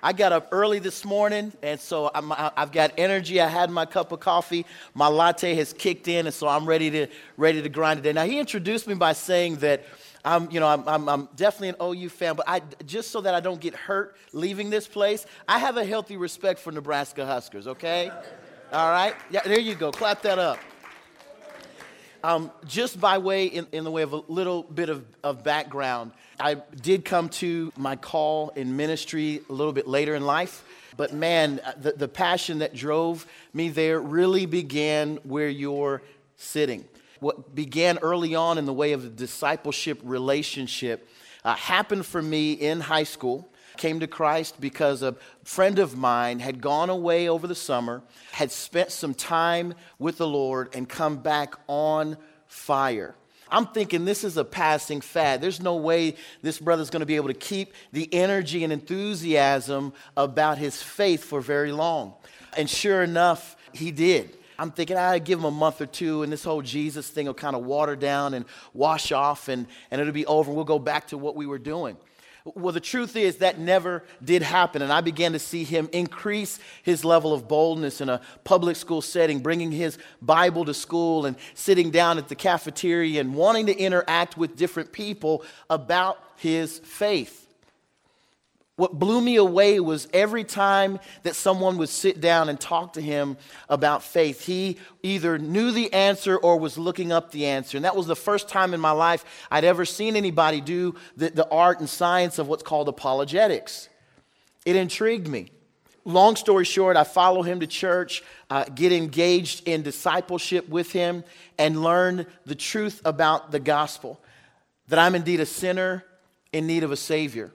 I got up early this morning, and so I'm, I've got energy. I had my cup of coffee. My latte has kicked in, and so I'm ready to ready to grind today. Now he introduced me by saying that I'm, you know, I'm, I'm, I'm definitely an OU fan, but I just so that I don't get hurt leaving this place, I have a healthy respect for Nebraska Huskers. Okay, all right, yeah, there you go. Clap that up. Um, just by way, in, in the way of a little bit of, of background, I did come to my call in ministry a little bit later in life. But man, the, the passion that drove me there really began where you're sitting. What began early on in the way of a discipleship relationship uh, happened for me in high school came to Christ because a friend of mine had gone away over the summer, had spent some time with the Lord, and come back on fire. I'm thinking this is a passing fad. There's no way this brother's going to be able to keep the energy and enthusiasm about his faith for very long. And sure enough, he did. I'm thinking I'd give him a month or two, and this whole Jesus thing will kind of water down and wash off, and, and it'll be over. We'll go back to what we were doing. Well, the truth is that never did happen. And I began to see him increase his level of boldness in a public school setting, bringing his Bible to school and sitting down at the cafeteria and wanting to interact with different people about his faith. What blew me away was every time that someone would sit down and talk to him about faith, he either knew the answer or was looking up the answer. And that was the first time in my life I'd ever seen anybody do the, the art and science of what's called apologetics. It intrigued me. Long story short, I follow him to church, uh, get engaged in discipleship with him, and learn the truth about the gospel that I'm indeed a sinner in need of a Savior.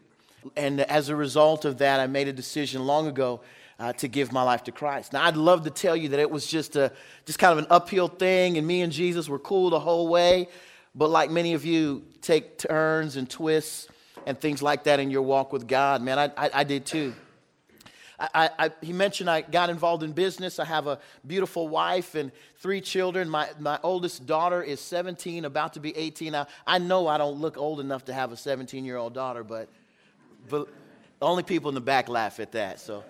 And as a result of that, I made a decision long ago uh, to give my life to Christ. Now, I'd love to tell you that it was just a just kind of an uphill thing, and me and Jesus were cool the whole way. But like many of you, take turns and twists and things like that in your walk with God. Man, I, I, I did too. I, I, he mentioned I got involved in business. I have a beautiful wife and three children. My, my oldest daughter is 17, about to be 18. Now, I know I don't look old enough to have a 17 year old daughter, but but only people in the back laugh at that. So,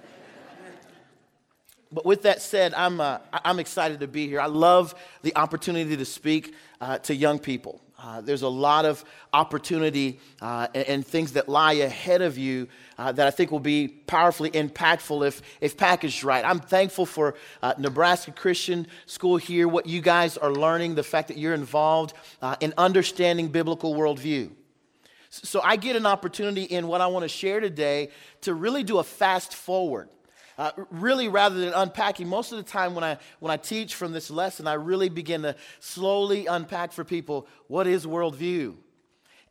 but with that said, I'm, uh, I'm excited to be here. I love the opportunity to speak uh, to young people. Uh, there's a lot of opportunity uh, and, and, things that lie ahead of you uh, that I think will be powerfully impactful if, if packaged right. I'm thankful for uh, Nebraska Christian School here, what you guys are learning, the fact that you're involved in understanding biblical worldview. So I get an opportunity in what I want to share today to really do a fast forward. Uh, really, rather than unpacking, most of the time when I, when I teach from this lesson, I really begin to slowly unpack for people what is worldview?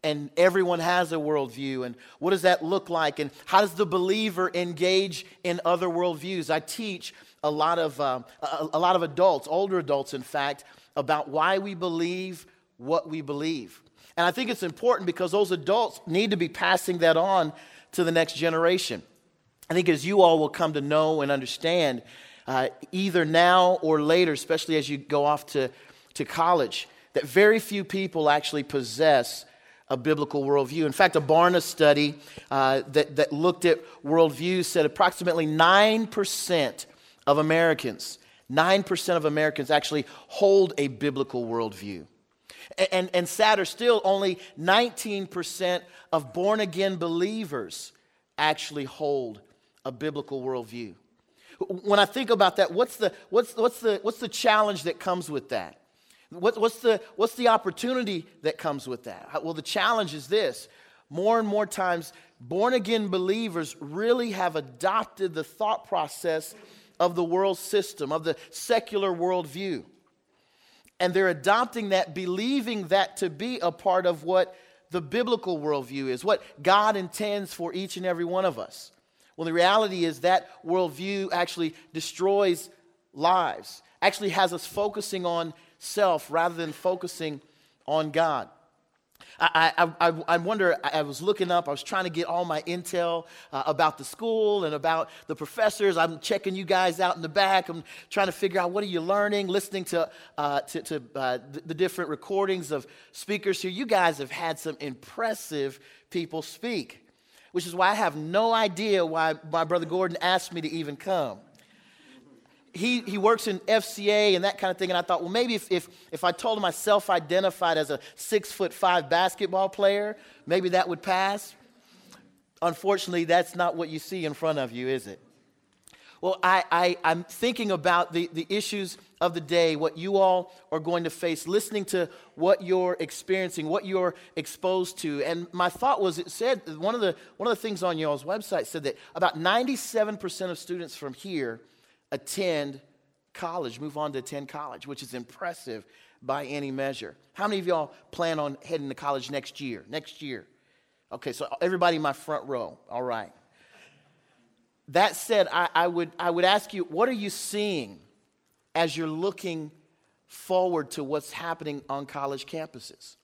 And everyone has a worldview. And what does that look like? And how does the believer engage in other worldviews? I teach a lot of, um, a, a lot of adults, older adults, in fact, about why we believe what we believe. And I think it's important because those adults need to be passing that on to the next generation. I think as you all will come to know and understand, uh, either now or later, especially as you go off to, to college, that very few people actually possess a biblical worldview. In fact, a Barna study uh, that, that looked at worldviews said approximately 9% of Americans, 9% of Americans actually hold a biblical worldview. And, and sadder still, only 19% of born again believers actually hold a biblical worldview. When I think about that, what's the, what's, what's the, what's the challenge that comes with that? What, what's, the, what's the opportunity that comes with that? Well, the challenge is this more and more times, born again believers really have adopted the thought process of the world system, of the secular worldview and they're adopting that, believing that to be a part of what the biblical worldview is, what God intends for each and every one of us. Well, the reality is that worldview actually destroys lives, actually has us focusing on self rather than focusing on God. I, I, I wonder, I was looking up, I was trying to get all my intel uh, about the school and about the professors. I'm checking you guys out in the back. I'm trying to figure out what are you learning, listening to, uh, to, to uh, the, the different recordings of speakers here. You guys have had some impressive people speak. which is why I have no idea why my brother Gordon asked me to even come. He, he works in FCA and that kind of thing, and I thought, well, maybe if, if, if I told him I self identified as a six foot five basketball player, maybe that would pass. Unfortunately, that's not what you see in front of you, is it? Well, I, I, I'm thinking about the, the issues of the day, what you all are going to face, listening to what you're experiencing, what you're exposed to. And my thought was it said, one of the, one of the things on y'all's website said that about 97% of students from here attend college, move on to attend college, which is impressive by any measure. How many of y'all plan on heading to college next year? Next year. Okay, so everybody in my front row, all right. That said, I, I, would, I would ask you, what are you seeing as you're looking forward to what's happening on college campuses?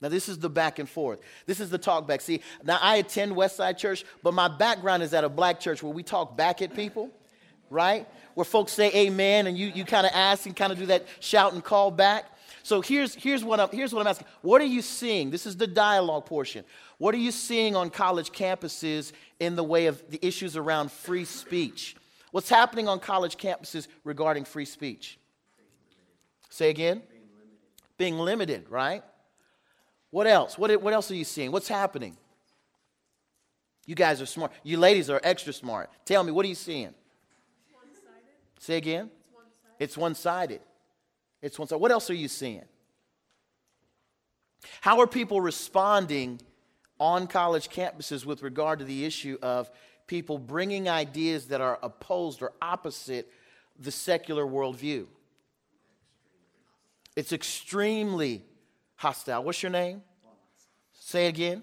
Now, this is the back and forth. This is the talk back. See, now I attend Westside Church, but my background is at a black church where we talk back at people, right? Where folks say amen and you, you kind of ask and kind of do that shout and call back. So here's, here's, what I'm, here's what I'm asking. What are you seeing? This is the dialogue portion. What are you seeing on college campuses in the way of the issues around free speech? What's happening on college campuses regarding free speech? Say again? Being limited, right? What else? What, what else are you seeing? What's happening? You guys are smart. You ladies are extra smart. Tell me, what are you seeing? Say again? It's one sided. It's one sided. What else are you seeing? How are people responding on college campuses with regard to the issue of people bringing ideas that are opposed or opposite the secular worldview? It's extremely hostile. What's your name? Say again.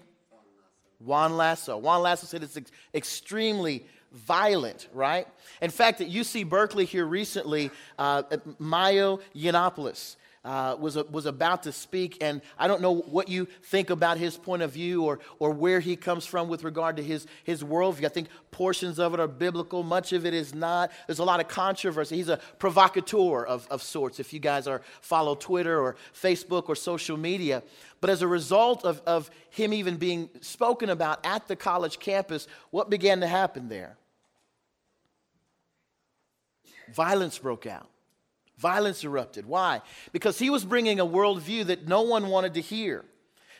Juan Lasso. Juan Lasso said it's ex- extremely violent, right? In fact, at UC Berkeley here recently, uh, Milo Yiannopoulos, uh, was, was about to speak, and I don't know what you think about his point of view or, or where he comes from with regard to his, his worldview. I think portions of it are biblical, much of it is not. There's a lot of controversy. He's a provocateur of, of sorts, if you guys are follow Twitter or Facebook or social media. But as a result of, of him even being spoken about at the college campus, what began to happen there? Violence broke out. Violence erupted. Why? Because he was bringing a worldview that no one wanted to hear.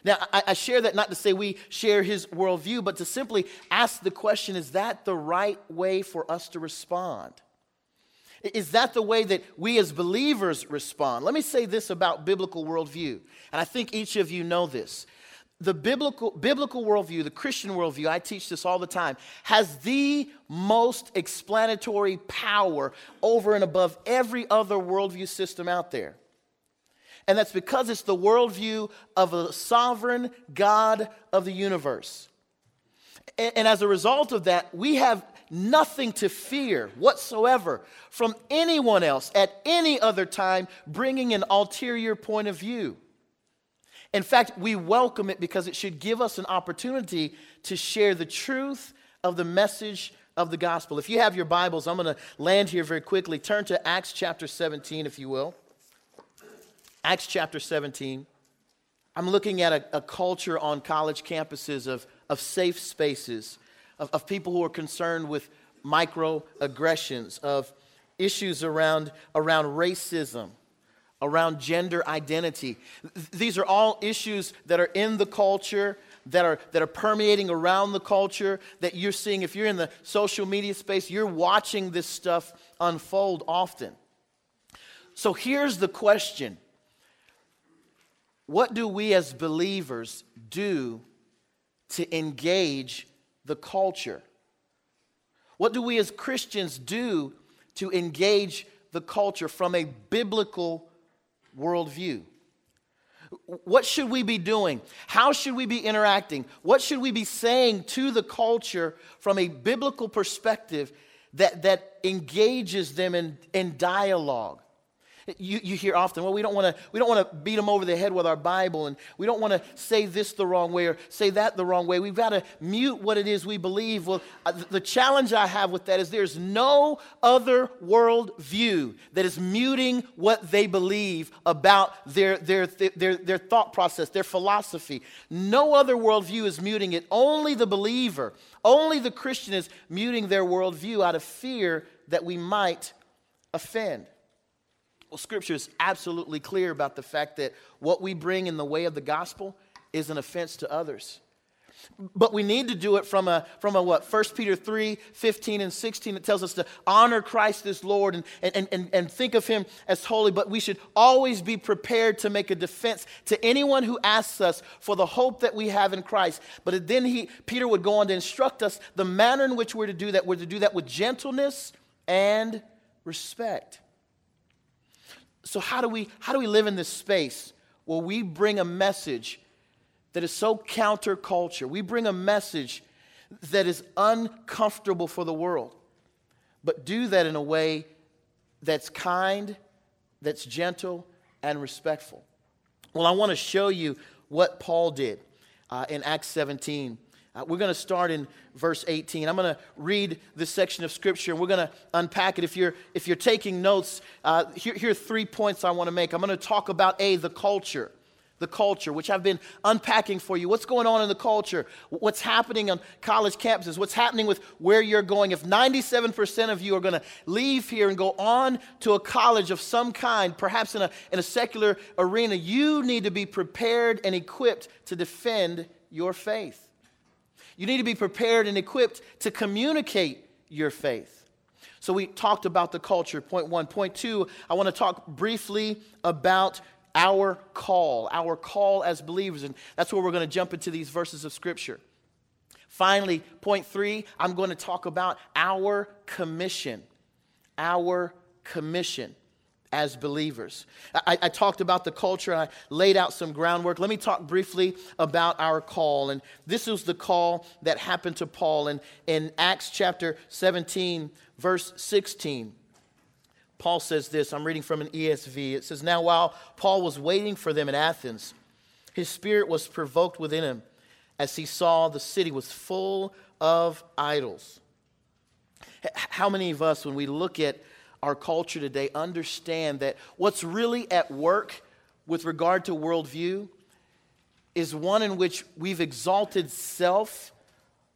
Now, I, I, share that not to say we share his worldview, but to simply ask the question is that the right way for us to respond? Is that the way that we as believers respond? Let me say this about biblical worldview, and I think each of you know this the biblical, biblical worldview, the Christian worldview, I teach this all the time, has the most explanatory power over and above every other worldview system out there. And that's because it's the worldview of a sovereign God of the universe. And, and as a result of that, we have nothing to fear whatsoever from anyone else at any other time bringing an ulterior point of view. In fact, we welcome it because it should give us an opportunity to share the truth of the message of the gospel. If you have your Bibles, I'm going to land here very quickly. Turn to Acts chapter 17, if you will. Acts chapter 17. I'm looking at a, a culture on college campuses of, of safe spaces, of, of people who are concerned with microaggressions, of issues around, around racism around gender identity. These are all issues that are in the culture, that are, that are permeating around the culture, that you're seeing. If you're in the social media space, you're watching this stuff unfold often. So here's the question What do we as believers do to engage the culture? What do we as Christians do to engage the culture from a biblical worldview. What should we be doing? How should we be interacting? What should we be saying to the culture from a biblical perspective that, that engages them in, in dialogue? You, you hear often, well, we don't want to we don't want to beat them over the head with our Bible, and we don't want to say this the wrong way or say that the wrong way. We've got to mute what it is we believe. Well, uh, the challenge I have with that is there's no other world view that is muting what they believe about their, their, their, their thought process, their philosophy. No other worldview is muting it. Only the believer, only the Christian is muting their worldview out of fear that we might offend. Well, Scripture is absolutely clear about the fact that what we bring in the way of the gospel is an offense to others. But we need to do it from a, from a what? 1 Peter 3 15 and 16. It tells us to honor Christ as Lord and, and, and, and think of Him as holy. But we should always be prepared to make a defense to anyone who asks us for the hope that we have in Christ. But then he, Peter would go on to instruct us the manner in which we're to do that. We're to do that with gentleness and respect. So, how do we, how do we live in this space where we bring a message that is so counterculture? We bring a message that is uncomfortable for the world, but do that in a way that's kind, that's gentle, and respectful. Well, I want to show you what Paul did uh, in Acts 17. Uh, we're going to start in verse 18. I'm going to read this section of scripture and we're going to unpack it. If you're, if you're taking notes, uh, here, here are three points I want to make. I'm going to talk about A, the culture. The culture, which I've been unpacking for you. What's going on in the culture? What's happening on college campuses? What's happening with where you're going? If 97% of you are going to leave here and go on to a college of some kind, perhaps in a, in a secular arena, you need to be prepared and equipped to defend your faith. You need to be prepared and equipped to communicate your faith. So we talked about the culture, point one. Point two, I want to talk briefly about our call, our call as believers. And that's where we're going to jump into these verses of Scripture. Finally, point three, I'm going to talk about our commission. Our commission as believers. I, I, talked about the culture and I laid out some groundwork. Let me talk briefly about our call. And this is the call that happened to Paul in, in Acts chapter 17, verse 16. Paul says this I'm reading from an ESV. It says, Now while Paul was waiting for them in Athens, his spirit was provoked within him as he saw the city was full of idols. How many of us, when we look at our culture today understand that what's really at work with regard to worldview is one in which we've exalted self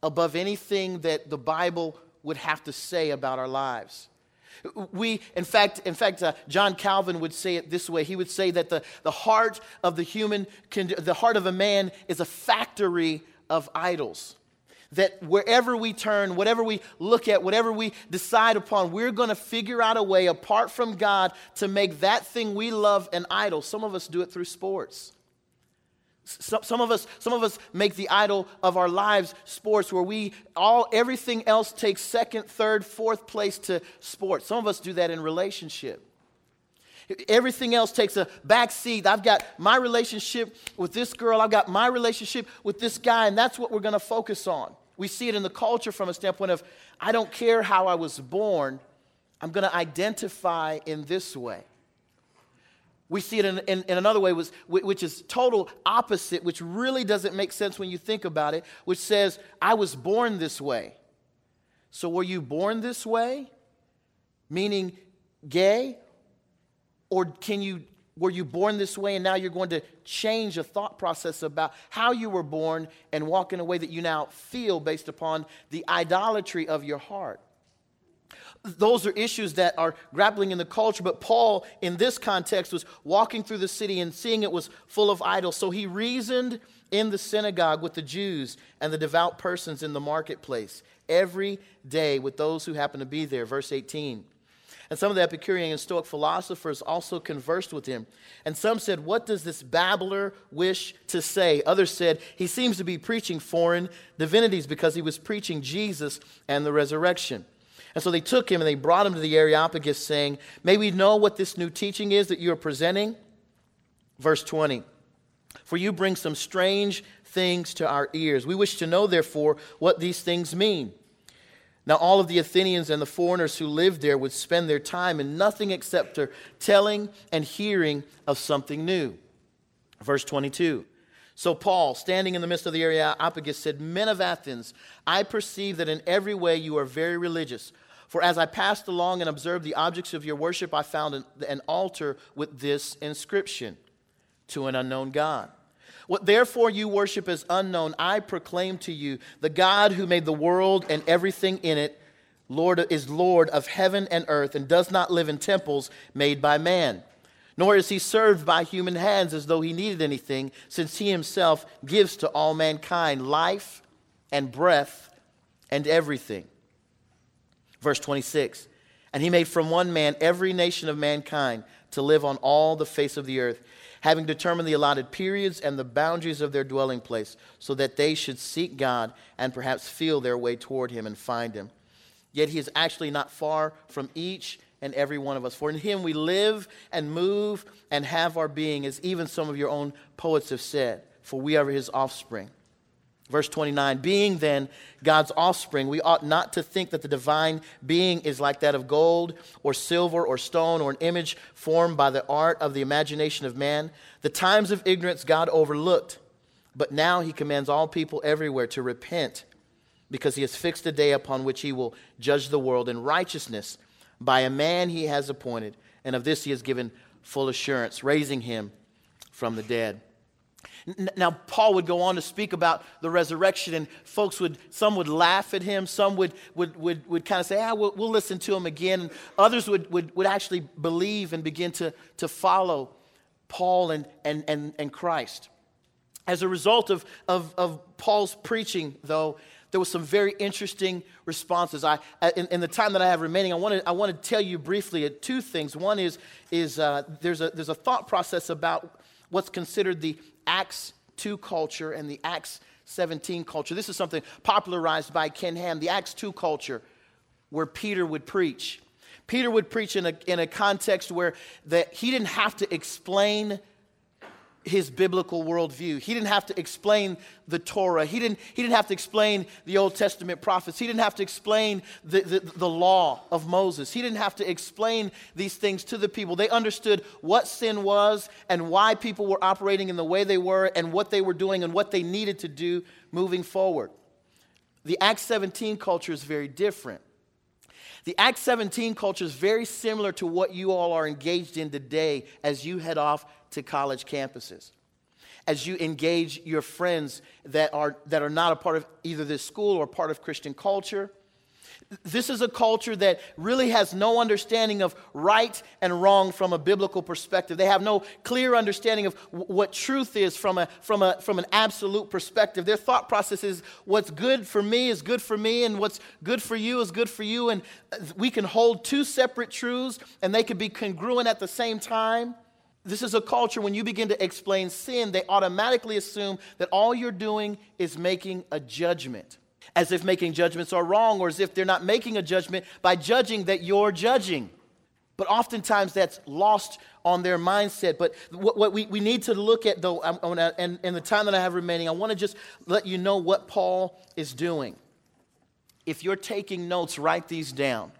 above anything that the Bible would have to say about our lives. We, in fact, in fact, uh, John Calvin would say it this way. He would say that the, the heart of the human, the heart of a man is a factory of idols that wherever we turn, whatever we look at, whatever we decide upon, we're going to figure out a way apart from God to make that thing we love an idol. Some of us do it through sports. Some, of us, some of us make the idol of our lives sports, where we all everything else takes second, third, fourth place to sports. Some of us do that in relationship. Everything else takes a back seat. I've got my relationship with this girl, I've got my relationship with this guy, and that's what we're going to focus on. We see it in the culture from a standpoint of I don't care how I was born, I'm going to identify in this way. We see it in, in, in, another way, which is total opposite, which really doesn't make sense when you think about it, which says, I was born this way. So were you born this way? Meaning gay? Or can you were you born this way and now you're going to change a thought process about how you were born and walk in a way that you now feel based upon the idolatry of your heart? Those are issues that are grappling in the culture, but Paul, in this context, was walking through the city and seeing it was full of idols. So he reasoned in the synagogue with the Jews and the devout persons in the marketplace every day with those who happen to be there. Verse 18. And some of the Epicurean and Stoic philosophers also conversed with him. And some said, What does this babbler wish to say? Others said, He seems to be preaching foreign divinities because he was preaching Jesus and the resurrection. And so they took him and they brought him to the Areopagus, saying, May we know what this new teaching is that you are presenting? Verse 20 For you bring some strange things to our ears. We wish to know, therefore, what these things mean. Now, all of the Athenians and the foreigners who lived there would spend their time in nothing except telling and hearing of something new. Verse 22. So, Paul, standing in the midst of the Areopagus, said, Men of Athens, I perceive that in every way you are very religious. For as I passed along and observed the objects of your worship, I found an, an altar with this inscription To an unknown God. What therefore you worship as unknown, I proclaim to you the God who made the world and everything in it. Lord is Lord of heaven and earth and does not live in temples made by man. Nor is he served by human hands as though he needed anything, since he himself gives to all mankind life and breath and everything. Verse 26 And he made from one man every nation of mankind to live on all the face of the earth having determined the allotted periods and the boundaries of their dwelling place, so that they should seek God and perhaps feel their way toward Him and find Him. Yet He is actually not far from each and every one of us. For in Him we live and move and have our being, as even some of your own poets have said, for we are His offspring. Verse 29 Being then God's offspring, we ought not to think that the divine being is like that of gold or silver or stone or an image formed by the art of the imagination of man. The times of ignorance God overlooked, but now he commands all people everywhere to repent because he has fixed a day upon which he will judge the world in righteousness by a man he has appointed. And of this he has given full assurance, raising him from the dead. Now, Paul would go on to speak about the resurrection, and folks would, some would laugh at him, some would, would, would, would kind of say, ah, we'll, we'll listen to him again. And others would, would, would actually believe and begin to, to follow Paul and, and, and, and Christ. As a result of, of, of Paul's preaching, though, there was some very interesting responses. I, in, in, the time that I have remaining, I want to I want to tell you briefly two things. One is, is uh, there's, a, there's a thought process about what's considered the Acts 2 culture and the Acts 17 culture. This is something popularized by Ken Ham, the Acts 2 culture, where Peter would preach. Peter would preach in a, in a context where that he didn't have to explain his biblical worldview. He didn't have to explain the Torah. He didn't, he didn't have to explain the Old Testament prophets. He didn't have to explain the, the, the, law of Moses. He didn't have to explain these things to the people. They understood what sin was and why people were operating in the way they were and what they were doing and what they needed to do moving forward. The Acts 17 culture is very different. The Acts 17 culture is very similar to what you all are engaged in today as you head off to college campuses. As you engage your friends that are, that are not a part of either this school or part of Christian culture, this is a culture that really has no understanding of right and wrong from a biblical perspective. They have no clear understanding of what truth is from, a, from, a, from an absolute perspective. Their thought process is what's good for me is good for me, and what's good for you is good for you. And we can hold two separate truths, and they can be congruent at the same time. This is a culture when you begin to explain sin, they automatically assume that all you're doing is making a judgment as if making judgments are wrong or as if they're not making a judgment by judging that you're judging. But oftentimes that's lost on their mindset. But what, what we, we need to look at, though, and in the time that I have remaining, I want to just let you know what Paul is doing. If you're taking notes, write these down.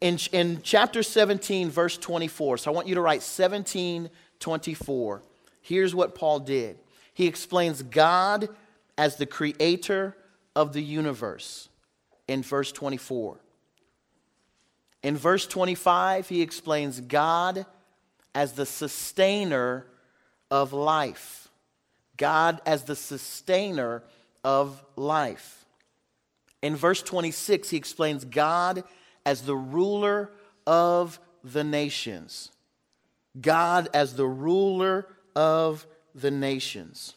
In, in chapter 17, verse 24, so I want you to write 17, 24. Here's what Paul did. He explains God as the creator of the universe in verse 24. In verse 25, he explains God as the sustainer of life. God as the sustainer of life. In verse 26, he explains God as the ruler of the nations. God as the ruler of the nations.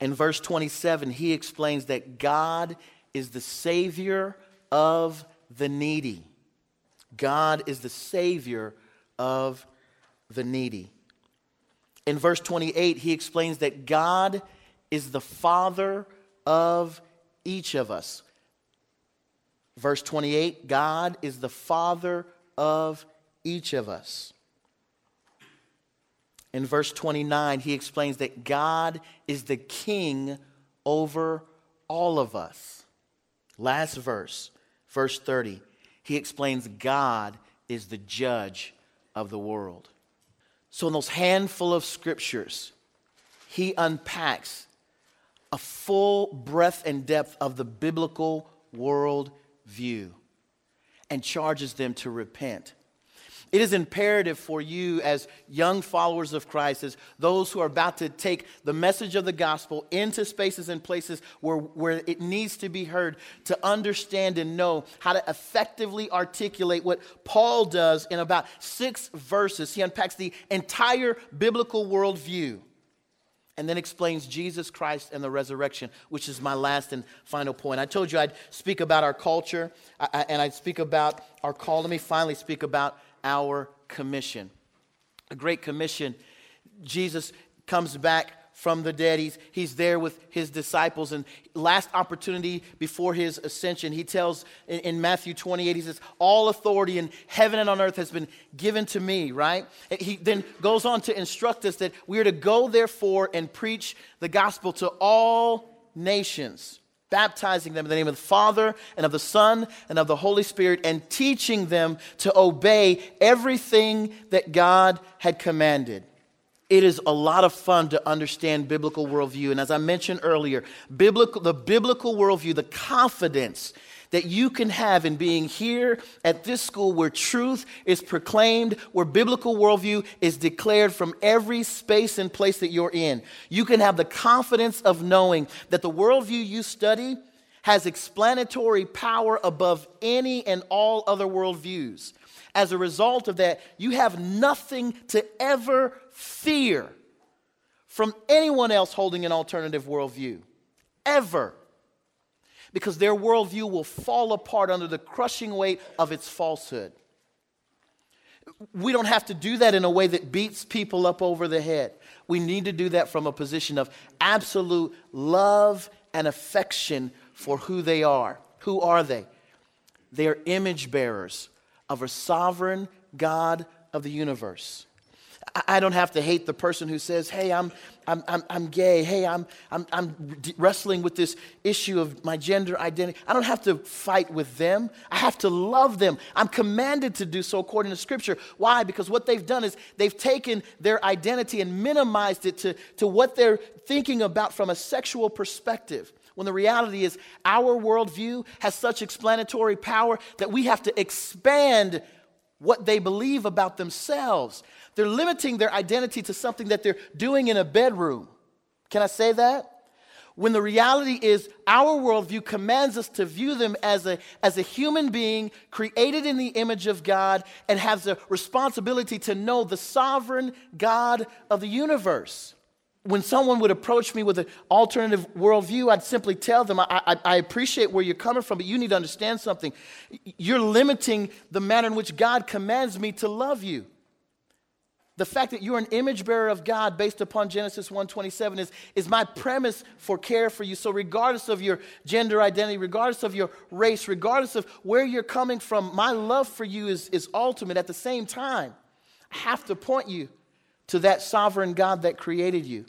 In verse 27, he explains that God is the Savior of the needy. God is the Savior of the needy. In verse 28, he explains that God is the Father of each of us. Verse 28 God is the Father of each of us. In verse 29, he explains that God is the king over all of us. Last verse, verse 30, he explains God is the judge of the world. So, in those handful of scriptures, he unpacks a full breadth and depth of the biblical world view and charges them to repent. It is imperative for you, as young followers of Christ, as those who are about to take the message of the gospel into spaces and places where, where it needs to be heard, to understand and know how to effectively articulate what Paul does in about six verses. He unpacks the entire biblical worldview and then explains Jesus Christ and the resurrection, which is my last and final point. I told you I'd speak about our culture and I'd speak about our call. Let me finally speak about our commission. A great commission. Jesus comes back from the dead. He's, he's there with his disciples. And last opportunity before his ascension, he tells in, in, Matthew 28, he says, All authority in heaven and on earth has been given to me, right? He then goes on to instruct us that we are to go, therefore, and preach the gospel to all nations baptizing them in the name of the Father and of the Son and of the Holy Spirit, and teaching them to obey everything that God had commanded. It is a lot of fun to understand biblical worldview. And as I mentioned earlier, biblical, the biblical worldview, the confidence that you can have in being here at this school where truth is proclaimed, where biblical worldview is declared from every space and place that you're in. You can have the confidence of knowing that the worldview you study has explanatory power above any and all other worldviews. As a result of that, you have nothing to ever fear from anyone else holding an alternative worldview. Ever because their worldview will fall apart under the crushing weight of its falsehood. We don't have to do that in a way that beats people up over the head. We need to do that from a position of absolute love and affection for who they are. Who are they? They are image bearers of a sovereign God of the universe. I don't have to hate the person who says, Hey, I'm, I'm, I'm, I'm gay. Hey, I'm, I'm, I'm wrestling with this issue of my gender identity. I don't have to fight with them. I have to love them. I'm commanded to do so according to Scripture. Why? Because what they've done is they've taken their identity and minimized it to, to what they're thinking about from a sexual perspective. When the reality is, our worldview has such explanatory power that we have to expand what they believe about themselves. They're limiting their identity to something that they're doing in a bedroom. Can I say that? When the reality is, our worldview commands us to view them as a, as a human being created in the image of God and has a responsibility to know the sovereign God of the universe. When someone would approach me with an alternative worldview, I'd simply tell them, I, I, I appreciate where you're coming from, but you need to understand something. You're limiting the manner in which God commands me to love you. The fact that you're an image bearer of God based upon Genesis 1:27 is, is my premise for care for you. So regardless of your gender identity, regardless of your race, regardless of where you're coming from, my love for you is, is ultimate. At the same time, I have to point you to that sovereign God that created you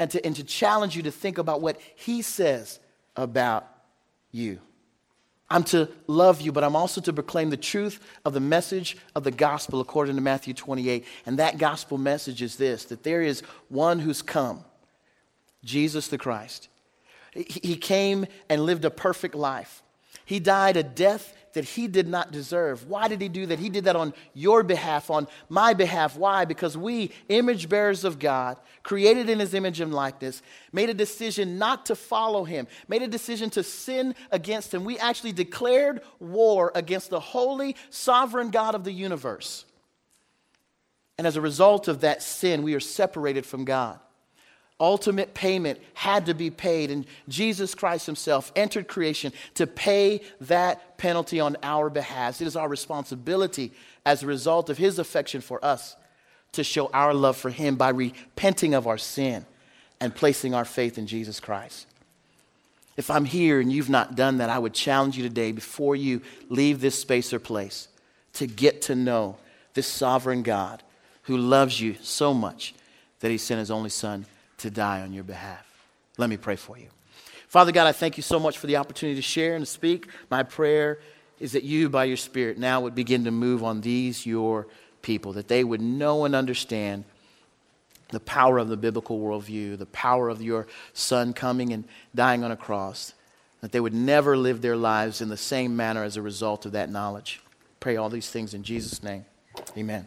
and to, and to challenge you to think about what he says about you. I'm to love you, but I'm also to proclaim the truth of the message of the gospel according to Matthew 28. And that gospel message is this that there is one who's come, Jesus the Christ. He came and lived a perfect life. He died a death that he did not deserve. Why did he do that? He did that on your behalf, on my behalf. Why? Because we, image bearers of God, created in his image and likeness, made a decision not to follow him, made a decision to sin against him. We actually declared war against the holy, sovereign God of the universe. And as a result of that sin, we are separated from God ultimate payment had to be paid, and Jesus Christ Himself entered creation to pay that penalty on our behalf. It is our responsibility as a result of His affection for us to show our love for Him by repenting of our sin and placing our faith in Jesus Christ. If I'm here and you've not done that, I would challenge you today before you leave this space or place to get to know this sovereign God who loves you so much that He sent His only Son to die on your behalf. Let me pray for you. Father God, I thank you so much for the opportunity to share and to speak. My prayer is that you, by your Spirit, now would begin to move on these, your people, that they would know and understand the power of the biblical worldview, the power of your Son coming and dying on a cross, that they would never live their lives in the same manner as a result of that knowledge. Pray all these things in Jesus' name. Amen.